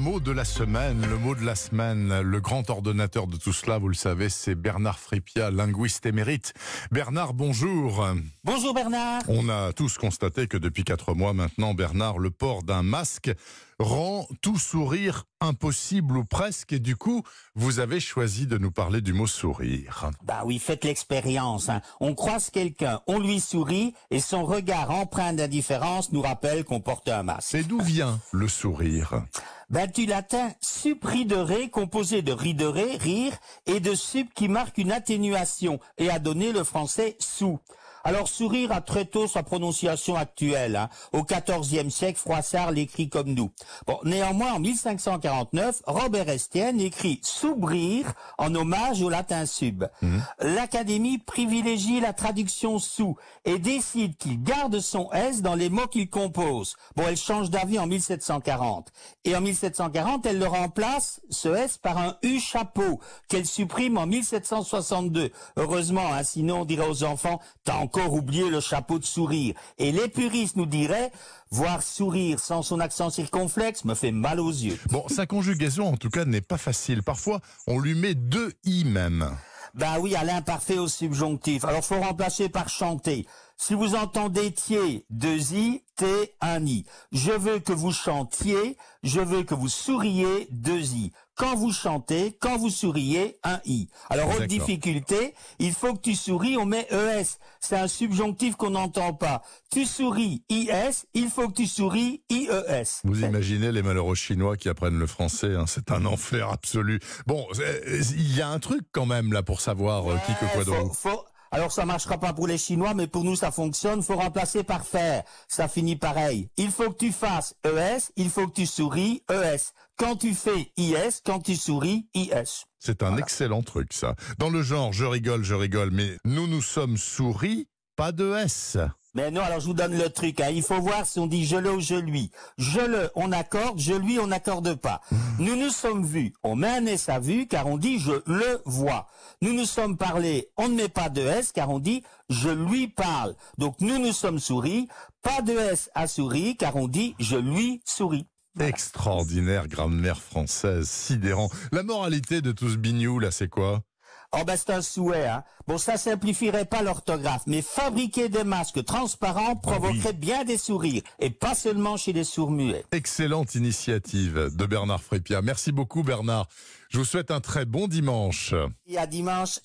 mot de la semaine, le mot de la semaine, le grand ordonnateur de tout cela, vous le savez, c'est Bernard Fripia, linguiste émérite. Bernard, bonjour. Bonjour Bernard. On a tous constaté que depuis quatre mois maintenant, Bernard, le port d'un masque rend tout sourire impossible ou presque. Et du coup, vous avez choisi de nous parler du mot sourire. Bah oui, faites l'expérience. Hein. On croise quelqu'un, on lui sourit et son regard empreint d'indifférence nous rappelle qu'on porte un masque. Et d'où vient le sourire? Ben, du latin supridere, composé de ridere, rire, et de sup qui marque une atténuation et a donné le français sous. Alors sourire a très tôt sa prononciation actuelle. Hein. Au XIVe siècle, Froissart l'écrit comme nous. Bon, néanmoins, en 1549, Robert Estienne écrit soubrir en hommage au latin sub. Mhm. L'Académie privilégie la traduction sous et décide qu'il garde son S dans les mots qu'il compose. Bon, elle change d'avis en 1740. Et en 1740, elle le remplace, ce S, par un U chapeau qu'elle supprime en 1762. Heureusement, hein, sinon on dirait aux enfants, tant encore oublié le chapeau de sourire. Et les puristes nous diraient, voir sourire sans son accent circonflexe me fait mal aux yeux. Bon, sa conjugaison en tout cas n'est pas facile. Parfois, on lui met deux i même. Ben oui, à l'imparfait au subjonctif. Alors faut remplacer par chanter. Si vous entendez tier, deux i, t, un i. Je veux que vous chantiez, je veux que vous souriez, deux i. Quand vous chantez, quand vous souriez, un i. Alors autre difficulté, il faut que tu souris, on met es. C'est un subjonctif qu'on n'entend pas. Tu souris, is, il faut que tu souris, ies. Vous imaginez les malheureux chinois qui apprennent le français, hein, c'est un enfer absolu. Bon, il y a un truc quand même là pour savoir euh, qui que quoi d'autre. Alors ça marchera pas pour les Chinois, mais pour nous ça fonctionne. Faut remplacer par faire. Ça finit pareil. Il faut que tu fasses ES, il faut que tu souris ES. Quand tu fais IS, quand tu souris IS. C'est un excellent truc ça. Dans le genre je rigole, je rigole, mais nous nous sommes souris, pas de S. Mais non, alors je vous donne le truc. Hein. Il faut voir si on dit je le ou je lui. Je le, on accorde. Je lui, on n'accorde pas. Mmh. Nous nous sommes vus. On met un S à vue car on dit je le vois. Nous nous sommes parlé. On ne met pas de S car on dit je lui parle. Donc nous nous sommes souris. Pas de S à souris car on dit je lui souris. Extraordinaire grammaire française, sidérant. La moralité de tout ce bignou là, c'est quoi? Oh ben c'est un souhait. Hein. Bon, ça simplifierait pas l'orthographe, mais fabriquer des masques transparents ah provoquerait bien des sourires, et pas seulement chez les sourds-muets. Excellente initiative de Bernard Frépia. Merci beaucoup Bernard. Je vous souhaite un très bon dimanche. Et à dimanche.